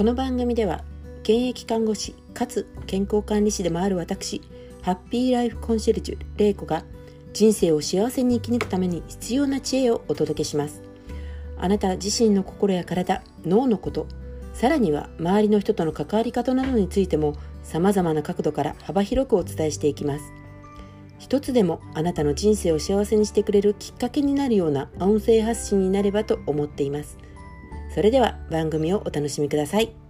この番組では現役看護師かつ健康管理士でもある私ハッピーライフコンシェルジュ玲子が人生を幸せに生き抜くために必要な知恵をお届けします。あなた自身の心や体脳のことさらには周りの人との関わり方などについても様々な角度から幅広くお伝えしていきます。一つでもあなたの人生を幸せにしてくれるきっかけになるような音声発信になればと思っています。それでは番組をお楽しみください。